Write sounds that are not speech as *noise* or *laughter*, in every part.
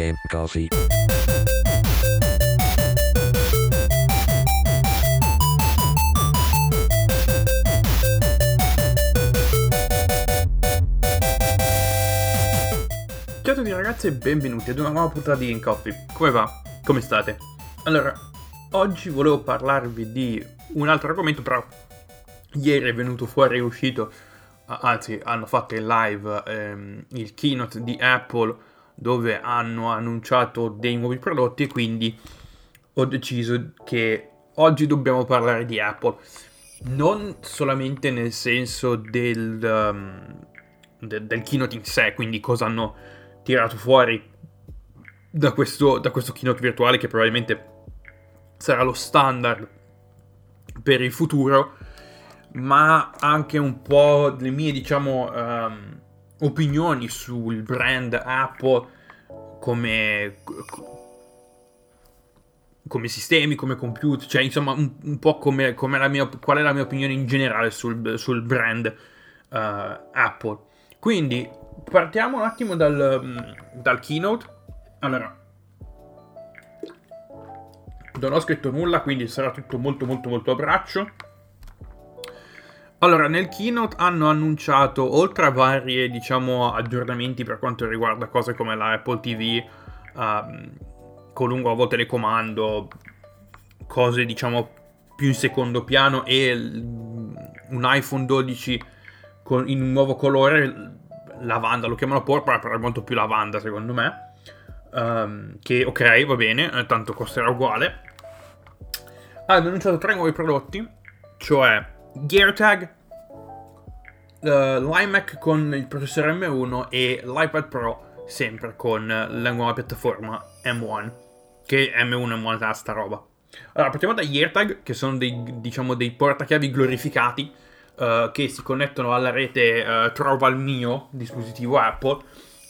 Game Coffee. Ciao a tutti ragazzi e benvenuti ad una nuova puntata di Game Coffee. Come va? Come state? Allora, oggi volevo parlarvi di un altro argomento, però ieri è venuto fuori, è uscito, anzi hanno fatto in live ehm, il keynote di Apple dove hanno annunciato dei nuovi prodotti e quindi ho deciso che oggi dobbiamo parlare di Apple. Non solamente nel senso del, um, de- del keynote in sé, quindi cosa hanno tirato fuori da questo, da questo keynote virtuale che probabilmente sarà lo standard per il futuro, ma anche un po' le mie, diciamo, um, opinioni sul brand Apple come, come sistemi, come computer, cioè insomma un, un po' come, come la mia, qual è la mia opinione in generale sul, sul brand uh, Apple. Quindi partiamo un attimo dal, dal keynote. Allora, non ho scritto nulla, quindi sarà tutto molto molto molto a braccio. Allora, nel keynote hanno annunciato, oltre a vari, diciamo, aggiornamenti per quanto riguarda cose come la Apple TV, um, con lungo a telecomando, cose, diciamo, più in secondo piano e un iPhone 12 con, in un nuovo colore, lavanda, lo chiamano porpora, però è molto più lavanda secondo me. Um, che ok, va bene, eh, tanto costerà uguale. Hanno annunciato tre nuovi prodotti, cioè GearTag, uh, l'iMac con il processore M1 e l'iPad Pro sempre con la nuova piattaforma M1, che M1 è molta sta roba. Allora, partiamo da GearTag, che sono dei, diciamo, dei portachiavi glorificati uh, che si connettono alla rete uh, Trova il mio dispositivo Apple.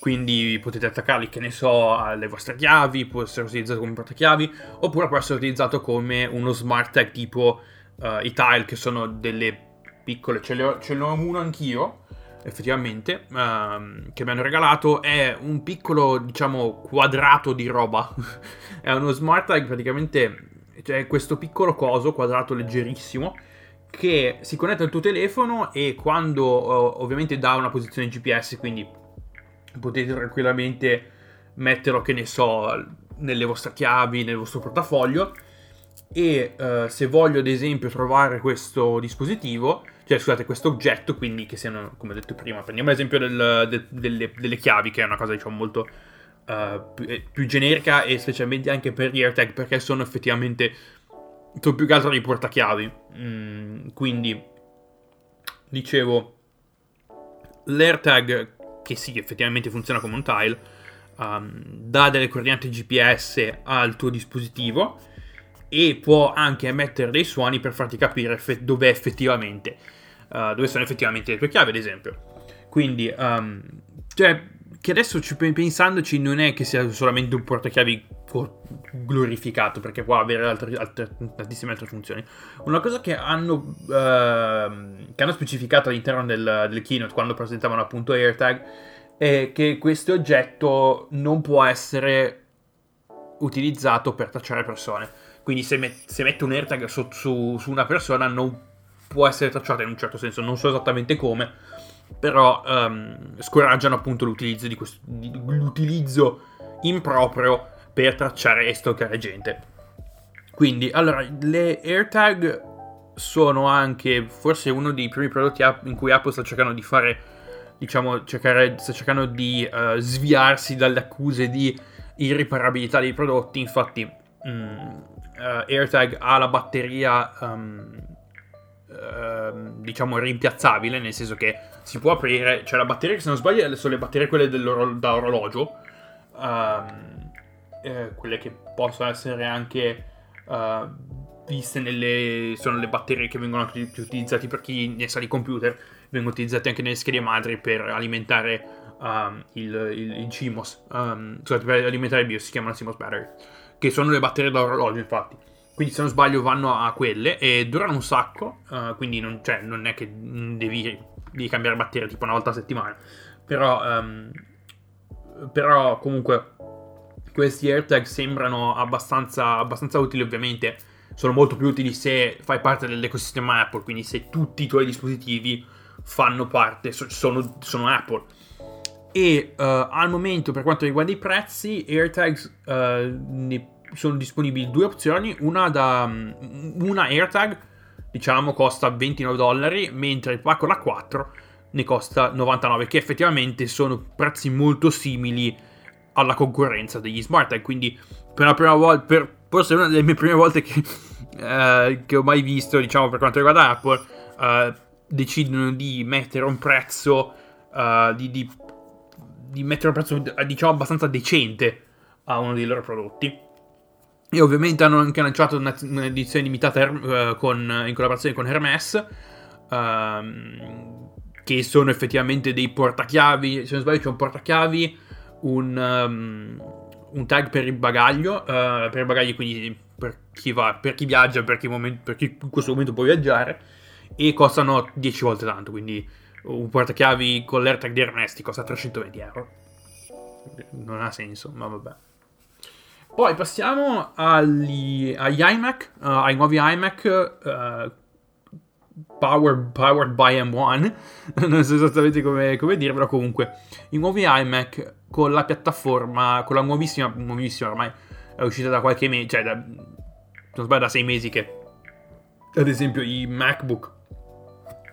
Quindi potete attaccarli, che ne so, alle vostre chiavi, può essere utilizzato come portachiavi, oppure può essere utilizzato come uno smart tag tipo uh, i tile che sono delle piccole, ce, ho, ce ne ho uno anch'io, effettivamente, uh, che mi hanno regalato, è un piccolo, diciamo, quadrato di roba, *laughs* è uno smart tag praticamente, cioè questo piccolo coso, quadrato leggerissimo, che si connette al tuo telefono e quando uh, ovviamente dà una posizione GPS, quindi potete tranquillamente metterlo, che ne so, nelle vostre chiavi, nel vostro portafoglio, e uh, se voglio ad esempio trovare questo dispositivo, cioè scusate questo oggetto, quindi che siano, come ho detto prima, prendiamo l'esempio del, del, delle, delle, chiavi, che è una cosa diciamo molto uh, più, eh, più, generica e specialmente anche per gli AirTag, perché sono effettivamente, sono più che altro dei portachiavi. Mm, quindi, dicevo, l'AirTag, che sì, effettivamente funziona come un tile, um, dà delle coordinate GPS al tuo dispositivo e può anche emettere dei suoni per farti capire effe- dove effettivamente uh, dove sono effettivamente le tue chiavi ad esempio. Quindi um, cioè che adesso ci, pensandoci non è che sia solamente un portachiavi glorificato perché può avere altre, altre, tantissime altre funzioni. Una cosa che hanno, uh, che hanno specificato all'interno del, del keynote quando presentavano appunto AirTag è che questo oggetto non può essere utilizzato per tracciare persone quindi se, met- se metto un AirTag su, su, su, una persona non può essere tracciata in un certo senso, non so esattamente come, però um, scoraggiano appunto l'utilizzo, di questo, di, l'utilizzo improprio per tracciare e stalkare gente. Quindi, allora, le AirTag sono anche forse uno dei primi prodotti in cui Apple sta cercando di fare, diciamo, cercare, sta cercando di uh, sviarsi dalle accuse di irriparabilità dei prodotti. Infatti, mm, uh, AirTag ha la batteria, um, uh, diciamo, rimpiazzabile, nel senso che si può aprire, cioè la batteria che se non sbaglio sono le batterie quelle da orologio, um, eh, quelle che possono essere anche uh, viste nelle, sono le batterie che vengono utilizzate per chi ne sa di computer, vengono utilizzate anche nelle schede madri per alimentare um, il, il, il, CMOS, um, scusate, per alimentare il BIOS, si chiamano CMOS battery che sono le batterie d'orologio infatti. Quindi se non sbaglio vanno a quelle e durano un sacco, uh, quindi non, cioè, non, è che devi, devi, cambiare batteria tipo una volta a settimana. Però, um, però comunque questi AirTag sembrano abbastanza, abbastanza utili ovviamente, sono molto più utili se fai parte dell'ecosistema Apple, quindi se tutti i tuoi dispositivi fanno parte, sono, sono Apple. E uh, al momento per quanto riguarda i prezzi, AirTags uh, sono disponibili due opzioni, una, da, una AirTag diciamo costa 29 dollari, mentre il pacco da 4 ne costa 99, che effettivamente sono prezzi molto simili alla concorrenza degli smart tag. Quindi, per la prima volta, per, forse una delle mie prime volte che, eh, che ho mai visto, diciamo, per quanto riguarda Apple, decidono di mettere un prezzo, di, di, di, mettere un prezzo, diciamo, abbastanza decente a uno dei loro prodotti. E ovviamente hanno anche lanciato un'edizione limitata uh, con, in collaborazione con Hermes. Uh, che sono effettivamente dei portachiavi. Se non sbaglio, c'è un portachiavi un, um, un tag per il bagaglio, uh, per i bagagli quindi per chi, va, per chi viaggia, per chi, moment, per chi in questo momento può viaggiare, e costano 10 volte tanto, quindi un portachiavi con l'AirTag di Ernesti costa 320 euro. Non ha senso, ma vabbè. Poi passiamo agli, agli iMac, uh, ai nuovi iMac uh, powered, powered by M1, *laughs* non so esattamente come, come dirvelo, comunque i nuovi iMac con la piattaforma, con la nuovissima, nuovissima ormai è uscita da qualche mese, cioè da, non sbaglio da sei mesi che ad esempio i MacBook,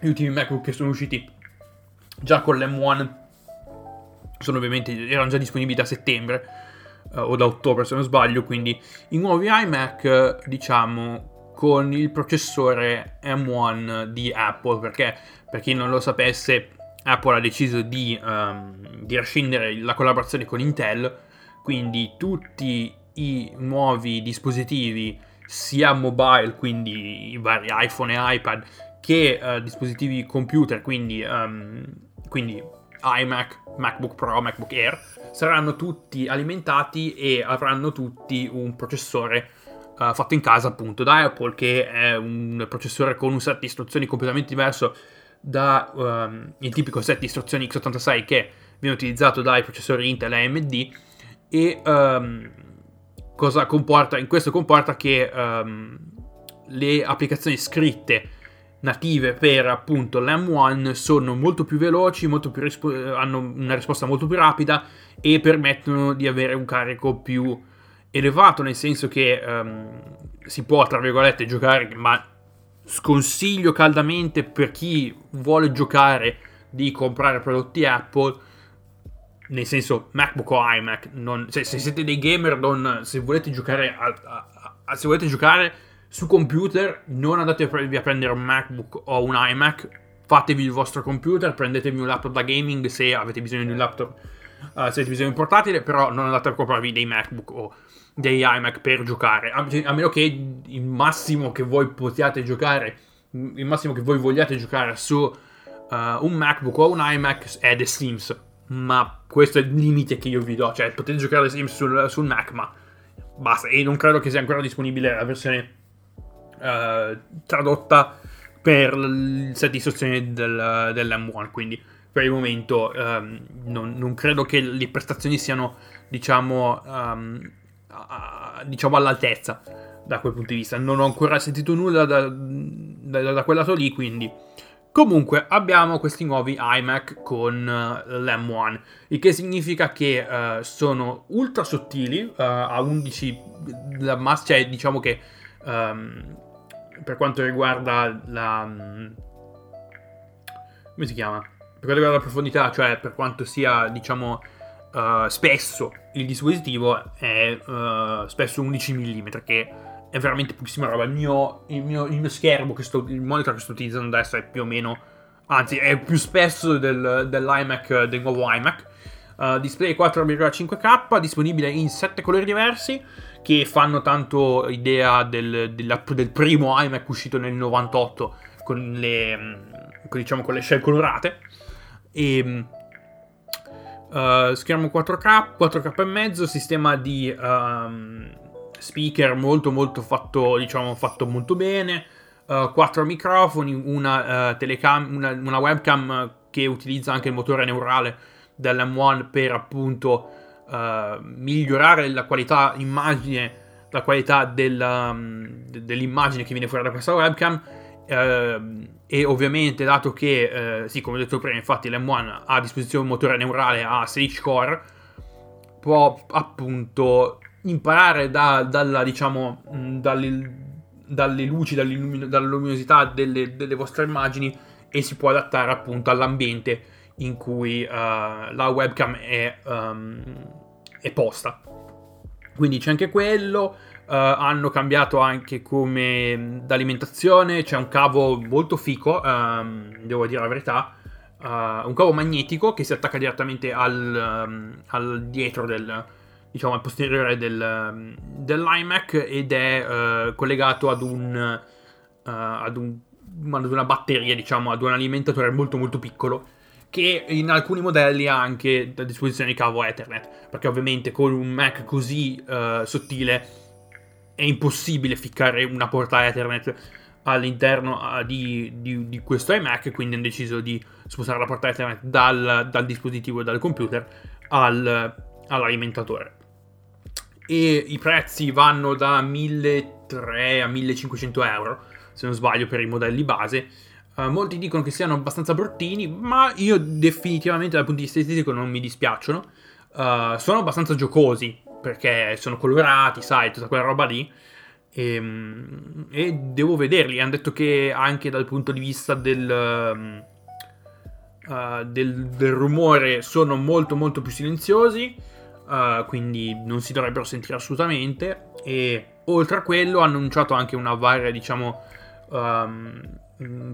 gli ultimi MacBook che sono usciti già con l'M1 sono ovviamente, erano già disponibili da settembre uh, o da ottobre se non sbaglio, quindi i nuovi iMac diciamo con il processore M1 di Apple, perché per chi non lo sapesse, Apple ha deciso di, um, di rescindere la collaborazione con Intel, quindi tutti i nuovi dispositivi, sia mobile, quindi i vari iPhone e iPad, che uh, dispositivi computer, quindi, um, quindi iMac, MacBook Pro, MacBook Air, saranno tutti alimentati e avranno tutti un processore uh, fatto in casa appunto da Apple che è un processore con un set di istruzioni completamente diverso dal um, tipico set di istruzioni x86 che viene utilizzato dai processori Intel e AMD e um, cosa comporta? In questo comporta che um, le applicazioni scritte native per appunto l'M1 sono molto più veloci, molto più rispo- hanno una risposta molto più rapida e permettono di avere un carico più elevato, nel senso che um, si può, tra virgolette, giocare, ma sconsiglio caldamente per chi vuole giocare di comprare prodotti Apple, nel senso MacBook o iMac, non, se, se, siete dei gamer, non, se volete giocare a, a, a, se volete giocare su computer, non andatevi a prendere un MacBook o un iMac, fatevi il vostro computer, prendetevi un laptop da gaming se avete bisogno di un laptop, uh, se avete bisogno di un portatile, però non andate a comprarvi dei MacBook o dei iMac per giocare, a, a, meno che il massimo che voi possiate giocare, il massimo che voi vogliate giocare su uh, un MacBook o un iMac è The Sims, ma questo è il limite che io vi do, cioè potete giocare The Sims sul, sul Mac, ma basta, e non credo che sia ancora disponibile la versione uh, tradotta per il set di istruzioni del, dell'M1, quindi per il momento um, non, non, credo che le prestazioni siano, diciamo, um, diciamo all'altezza da quel punto di vista. Non ho ancora sentito nulla da, da, da quel lato lì, quindi... Comunque abbiamo questi nuovi iMac con uh, l'M1, il che significa che uh, sono ultra sottili, uh, a 11 la massa, cioè diciamo che um, per quanto riguarda la... Um, come si chiama? Per quanto riguarda la profondità, cioè per quanto sia diciamo uh, spesso il dispositivo è uh, spesso 11 mm, che è veramente pochissima roba. Il mio, il mio, il mio schermo, sto, il monitor che sto utilizzando adesso è più o meno, anzi è più spesso del, dell'iMac, del nuovo iMac. Uh, display 4,5K, disponibile in 7 colori diversi, che fanno tanto idea del, del primo iMac uscito nel 98 con le, con, diciamo, con le shell colorate. E Uh, schermo 4K, 4K e mezzo, sistema di um, speaker molto molto fatto, diciamo, fatto molto bene, uh, 4 microfoni, una, uh, telecam, una, una, webcam che utilizza anche il motore neurale dell'M1 per appunto uh, migliorare la qualità immagine, la qualità della, um, dell'immagine che viene fuori da questa webcam. Uh, e ovviamente dato che, uh, sì, come ho detto prima, infatti l'M1 ha a disposizione un motore neurale a 16 core, può appunto imparare da, dalla, diciamo, dalle, dalle luci, dalla luminosità delle, delle, vostre immagini e si può adattare appunto all'ambiente in cui uh, la webcam è, um, è, posta. Quindi c'è anche quello. Uh, hanno cambiato anche come d'alimentazione. C'è un cavo molto fico, um, devo dire la verità. Uh, un cavo magnetico che si attacca direttamente al, um, al dietro del, diciamo al posteriore del, dell'iMac ed è uh, collegato ad un, uh, ad un ad una batteria, diciamo, ad un alimentatore molto molto piccolo che in alcuni modelli ha anche a disposizione il cavo Ethernet, perché ovviamente con un Mac così uh, sottile è impossibile ficcare una porta Ethernet all'interno uh, di, di, di, questo iMac, quindi hanno deciso di spostare la porta Ethernet dal, dal dispositivo e dal computer al, all'alimentatore. E i prezzi vanno da 1300 a 1500 euro, se non sbaglio, per i modelli base Uh, molti dicono che siano abbastanza bruttini, ma io definitivamente dal punto di vista estetico non mi dispiacciono. Uh, sono abbastanza giocosi, perché sono colorati, sai, tutta quella roba lì. E, ehm, e devo vederli. Hanno detto che anche dal punto di vista del, uh, del, del rumore sono molto molto più silenziosi. quindi non si dovrebbero sentire assolutamente. E oltre a quello hanno annunciato anche una varia, diciamo... Um,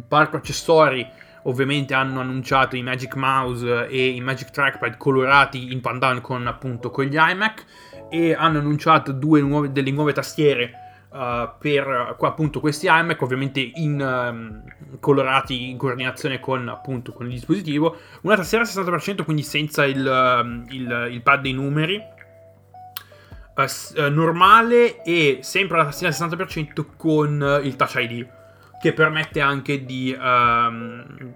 parco accessori ovviamente hanno annunciato i Magic Mouse e i Magic Trackpad colorati in pandan con appunto con gli iMac e hanno annunciato due nuove, delle nuove tastiere uh, per appunto questi iMac ovviamente in, um, colorati in coordinazione con appunto con il dispositivo. Una tastiera al 60% quindi senza il, uh, il, il pad dei numeri. Uh, normale e sempre la tastiera al 60% con il Touch ID che permette anche di, um,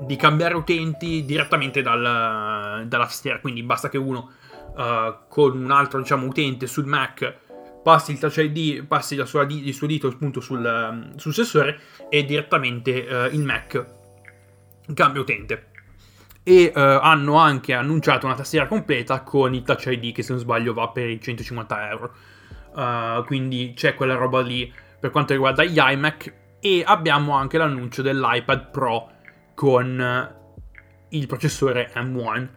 di cambiare utenti direttamente dal, dalla tastiera. Quindi basta che uno uh, con un altro diciamo, utente sul Mac passi il Touch ID, passi sua, il suo dito appunto sul, sul sensore e direttamente uh, il Mac cambia utente. E uh, hanno anche annunciato una tastiera completa con il Touch ID che se non sbaglio va per i 150 euro. Uh, quindi c'è quella roba lì per quanto riguarda gli iMac e abbiamo anche l'annuncio dell'iPad Pro con eh, il processore M1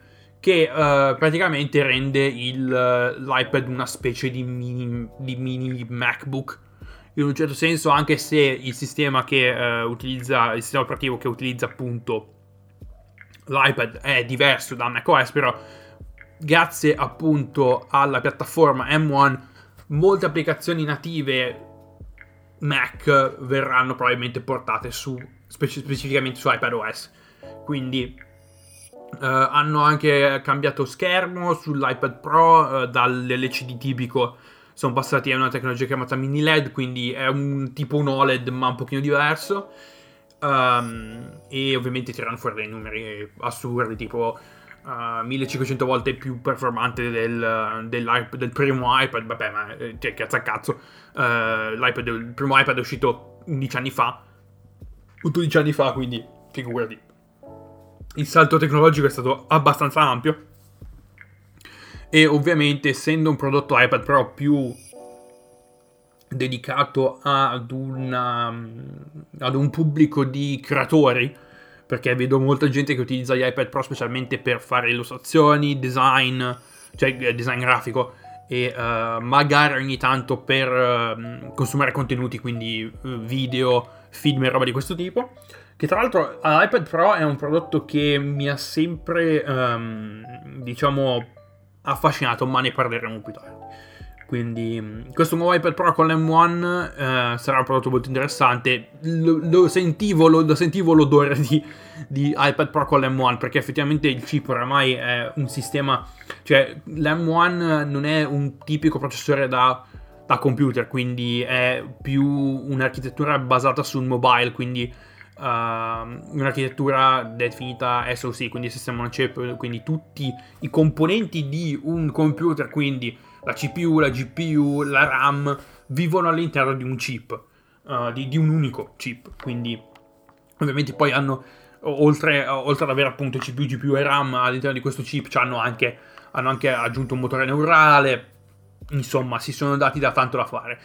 che uh, praticamente rende il, uh, l'iPad una specie di mini, di mini, MacBook. In un certo senso anche se il sistema che uh, utilizza il sistema operativo che utilizza appunto l'iPad è diverso da macOS però grazie appunto alla piattaforma M1 molte applicazioni native Mac verranno probabilmente portate su, speci- specificamente su iPadOS. Quindi uh, hanno anche cambiato schermo sull'iPad Pro uh, dall'LCD tipico. Sono passati a una tecnologia chiamata mini LED, quindi è un tipo un OLED ma un pochino diverso. Um, e ovviamente tirano fuori dei numeri assurdi, tipo uh, eh, 1500 volte più performante del, del, primo iPad. Vabbè, ma cioè, cazzo a cazzo. Uh, il primo iPad è uscito 11 anni fa. 12 anni fa, quindi figurati. Il salto tecnologico è stato abbastanza ampio. E ovviamente, essendo un prodotto iPad Pro più dedicato ad, una, ad un pubblico di creatori, perché vedo molta gente che utilizza gli iPad Pro specialmente per fare illustrazioni, design, cioè eh, design grafico e uh, magari ogni tanto per uh, consumare contenuti, quindi uh, video, film e roba di questo tipo. Che tra l'altro l'iPad Pro è un prodotto che mi ha sempre, um, diciamo, affascinato, ma ne parleremo più tardi. Quindi mm, questo nuovo iPad Pro con l'M1 eh, sarà un prodotto molto interessante. Lo, lo, sentivo, lo, lo sentivo, l'odore di, di, iPad Pro con l'M1 perché effettivamente il chip oramai è un sistema... Cioè l'M1 non è un tipico processore da, da computer, quindi è più un'architettura basata sul mobile, quindi un'architettura definita SoC, quindi sistema on chip, quindi tutti i componenti di un computer, quindi la CPU, la GPU, la RAM, vivono all'interno di un chip, uh, di, di, un unico chip. Quindi, ovviamente, poi hanno, oltre, oltre ad avere appunto CPU, GPU e RAM all'interno di questo chip, hanno anche, hanno anche aggiunto un motore neurale. Insomma, si sono dati da tanto da fare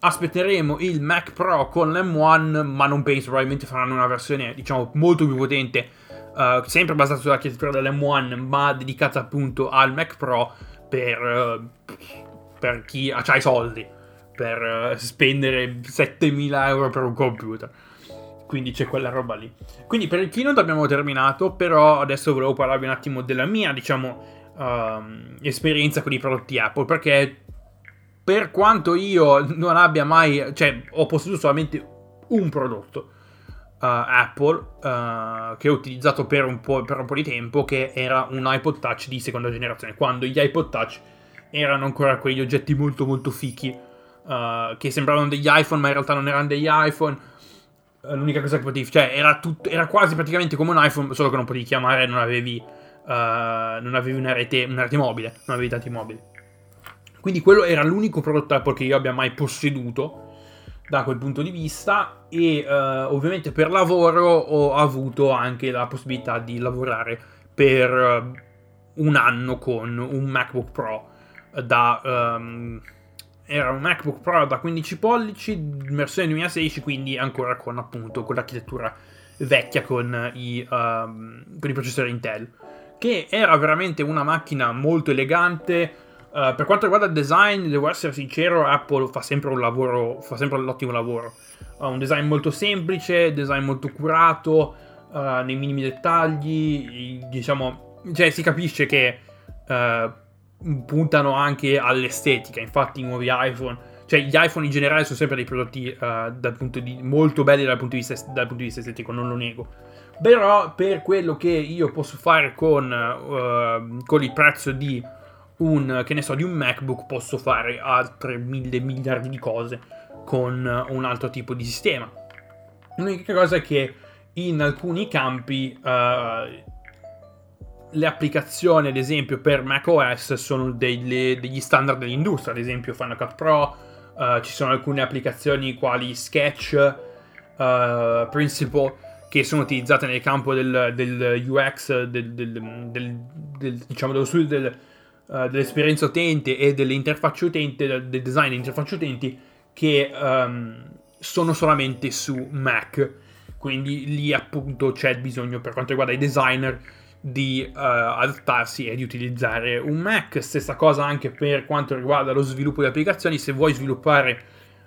aspetteremo il Mac Pro con l'M1, ma non penso, probabilmente faranno una versione, diciamo, molto più potente, uh, sempre basata sull'architettura dell'M1, ma dedicata appunto al Mac Pro per, uh, per chi ha i soldi, per uh, spendere 7000 euro per un computer. Quindi c'è quella roba lì. Quindi per il keynote abbiamo terminato, però adesso volevo parlarvi un attimo della mia, diciamo, uh, esperienza con i prodotti Apple, perché per quanto io non abbia mai, cioè ho posseduto solamente un prodotto Apple uh, che ho utilizzato per un, per un, po', di tempo, che era un iPod Touch di seconda generazione, quando gli iPod Touch erano ancora quegli oggetti molto molto fichi, uh, che sembravano degli iPhone ma in realtà non erano degli iPhone. L'unica cosa che potevi, cioè era, tut, era quasi praticamente come un iPhone, solo che non potevi chiamare, non avevi, non avevi una, rete, una rete mobile, non avevi dati mobili. Quindi quello era l'unico prodotto Apple che io abbia mai posseduto da quel punto di vista e uh, ovviamente per lavoro ho avuto anche la possibilità di lavorare per uh, un anno con un MacBook Pro da um, era un MacBook Pro da 15 pollici versione 2016 quindi ancora con appunto con l'architettura vecchia con i, um, con i processori Intel che era veramente una macchina molto elegante Uh, per quanto riguarda il design, devo essere sincero, Apple fa sempre un lavoro, fa sempre un ottimo lavoro. Ha uh, un design molto semplice, design molto curato, uh, nei minimi dettagli, diciamo, cioè si capisce che eh, puntano anche all'estetica, infatti i nuovi iPhone, cioè gli iPhone in generale sono sempre dei prodotti di, molto belli dal punto, di vista, dal punto di vista estetico, non lo nego. Però per quello che io posso fare con, con il prezzo di un, che ne so, di un MacBook posso fare altre mille miliardi di cose con un altro tipo di sistema. L'unica cosa è che in alcuni campi uh, le applicazioni, ad esempio, per macOS sono delle, degli standard dell'industria, ad esempio Final Cut Pro, uh, ci sono alcune applicazioni quali Sketch, uh, Principle, che sono utilizzate nel campo del, del UX, del, del, diciamo dello studio del, uh, dell'esperienza utente e dell'interfaccia utente, del design dell'interfaccia utenti che um, sono solamente su Mac. Quindi lì appunto c'è bisogno per quanto riguarda i designer di uh, adattarsi e di utilizzare un Mac. Stessa cosa anche per quanto riguarda lo sviluppo di applicazioni. Se vuoi sviluppare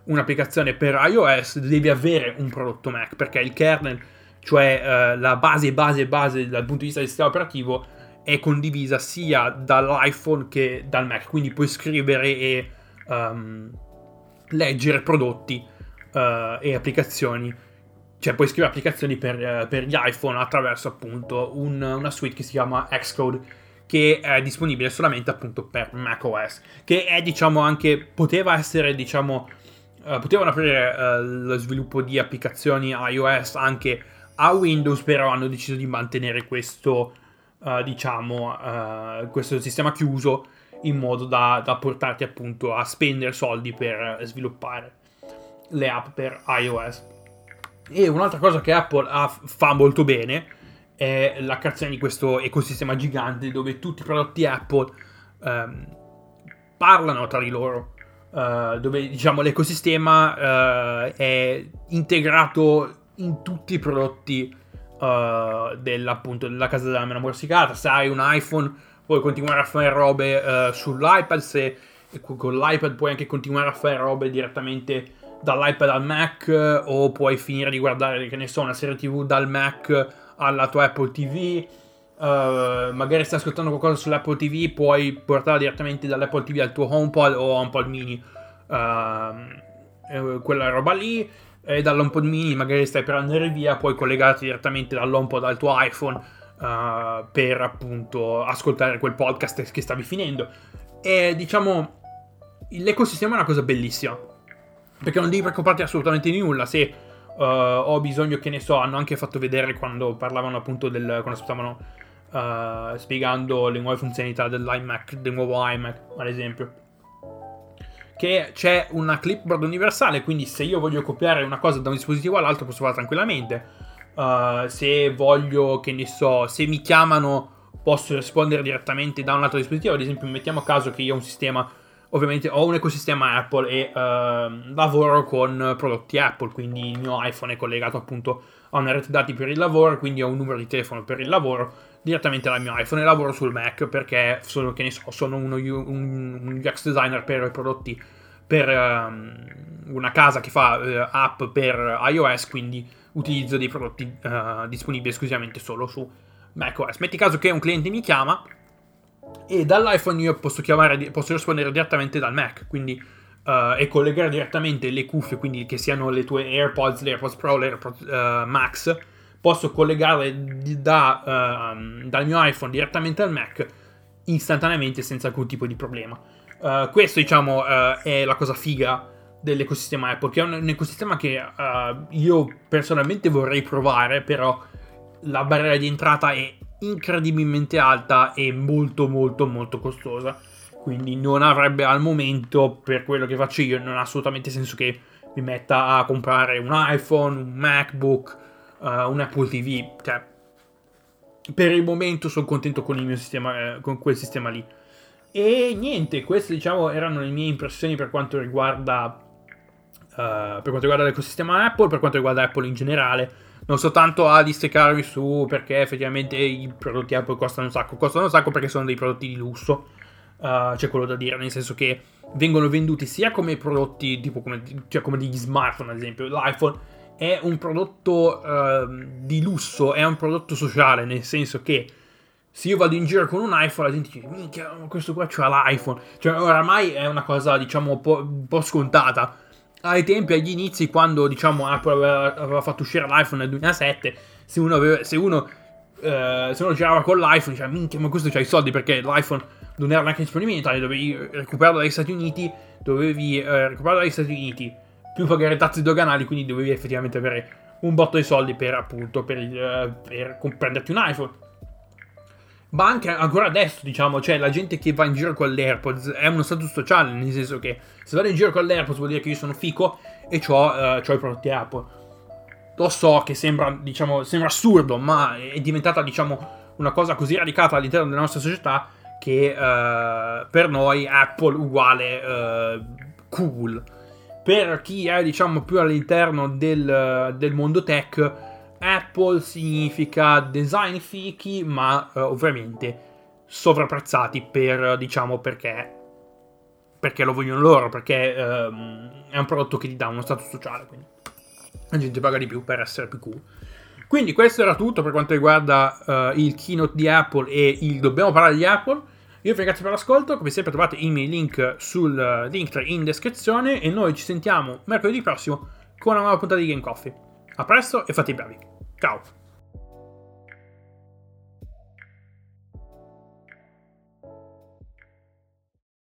un'applicazione per iOS devi avere un prodotto Mac perché il kernel, cioè uh, la base base base dal punto di vista del sistema operativo, è condivisa sia dall'iPhone che dal Mac, quindi puoi scrivere e um, leggere prodotti uh, e applicazioni, cioè puoi scrivere applicazioni per, uh, per gli iPhone attraverso appunto un, una suite che si chiama Xcode che è disponibile solamente appunto per macOS, che è diciamo anche, poteva essere diciamo, uh, potevano aprire lo sviluppo di applicazioni iOS anche a Windows, però hanno deciso di mantenere questo uh, diciamo, uh, questo sistema chiuso in modo da, da, portarti appunto a spendere soldi per sviluppare le app per iOS. E un'altra cosa che Apple ha, fa molto bene è la creazione di questo ecosistema gigante dove tutti i prodotti Apple um, parlano tra di loro. Uh, dove diciamo l'ecosistema uh, è integrato in tutti i prodotti uh, della, appunto, della casa della mela morsicata. Se hai un iPhone puoi continuare a fare robe uh, sull'iPad, se con l'iPad puoi anche continuare a fare robe direttamente dall'iPad al Mac o puoi finire di guardare, che ne so, una serie TV dal Mac alla tua Apple TV. Uh, magari stai ascoltando qualcosa sull'Apple TV, puoi portarla direttamente dall'Apple TV al tuo HomePod o HomePod mini. Uh, quella roba lì e dall'HomePod mini magari stai per andare via, puoi collegarti direttamente dall'HomePod al tuo iPhone uh, per appunto ascoltare quel podcast che stavi finendo. E diciamo, l'ecosistema è una cosa bellissima, perché non devi preoccuparti assolutamente di nulla. Se uh, ho bisogno che ne so, hanno anche fatto vedere quando parlavano appunto del, quando stavano uh, spiegando le nuove funzionalità dell'iMac, del nuovo iMac ad esempio che c'è una clipboard universale, quindi se io voglio copiare una cosa da un dispositivo all'altro posso farlo tranquillamente. Uh, se voglio, che ne so, se mi chiamano posso rispondere direttamente da un altro dispositivo, ad esempio mettiamo a caso che io ho un sistema, ovviamente ho un ecosistema Apple e uh, lavoro con prodotti Apple, quindi il mio iPhone è collegato appunto a una rete dati per il lavoro, quindi ho un numero di telefono per il lavoro direttamente dal mio iPhone e lavoro sul Mac perché sono, so, sono uno, un, un UX designer per prodotti per um, una casa che fa uh, app per iOS, quindi utilizzo dei prodotti uh, disponibili esclusivamente solo su macOS. Metti caso che un cliente mi chiama e dall'iPhone io posso chiamare, posso rispondere direttamente dal Mac, quindi uh, e collegare direttamente le cuffie, quindi che siano le tue AirPods, le AirPods Pro, le AirPods Max, posso collegarle da, uh, dal mio iPhone direttamente al Mac istantaneamente senza alcun tipo di problema. Uh, questo, diciamo, è la cosa figa dell'ecosistema Apple, che è un, un ecosistema che io personalmente vorrei provare, però la barriera di entrata è incredibilmente alta e molto molto molto costosa. Quindi non avrebbe al momento, per quello che faccio io, non ha assolutamente senso che mi metta a comprare un iPhone, un MacBook, uh, un Apple TV. Cioè, per il momento sono contento con il mio sistema, eh, con quel sistema lì. E niente, queste diciamo erano le mie impressioni per quanto riguarda, uh, per quanto riguarda l'ecosistema Apple, per quanto riguarda Apple in generale non sto tanto a dissecarmi su perché effettivamente i prodotti Apple costano un sacco. Costano un sacco perché sono dei prodotti di lusso. Uh, c'è quello da dire, nel senso che vengono venduti sia come prodotti, tipo come, cioè come degli smartphone, ad esempio. L'iPhone è un prodotto uh, di lusso, è un prodotto sociale, nel senso che se io vado in giro con un iPhone, la gente dice, minchia, questo qua c'ha l'iPhone. Cioè, oramai è una cosa, diciamo, un po', un po scontata ai tempi, agli inizi, quando diciamo Apple aveva, aveva fatto uscire l'iPhone nel 2007, se uno, aveva, se uno, eh, se uno girava con l'iPhone, diceva minchia, ma questo c'ha i soldi perché l'iPhone non era neanche disponibile in Italia, dovevi recuperarlo dagli Stati Uniti, dovevi eh, recuperarlo dagli Stati Uniti, più pagare tasse doganali, quindi dovevi effettivamente avere un botto di soldi per appunto per, il, per prenderti un iPhone. Ma anche ancora adesso, diciamo, cioè la gente che va in giro con l'AirPods è uno status sociale, nel senso che se vado in giro con l'AirPods vuol dire che io sono fico e ho uh, i prodotti Apple. Lo so che sembra, diciamo, sembra assurdo, ma è diventata, diciamo, una cosa così radicata all'interno della nostra società che uh, per noi Apple uguale uh, cool. Per chi è, diciamo, più all'interno del, del mondo tech Apple significa design fichi, ma uh, ovviamente sovrapprezzati per, diciamo, perché, perché lo vogliono loro, perché um, è un prodotto che ti dà uno status sociale, quindi la gente paga di più per essere più cool. Quindi questo era tutto per quanto riguarda uh, il keynote di Apple e il dobbiamo parlare di Apple. Io vi ringrazio per l'ascolto, come sempre trovate i miei link sul link in descrizione e noi ci sentiamo mercoledì prossimo con una nuova puntata di Game Coffee. A presto e fate i bravi! Ciao!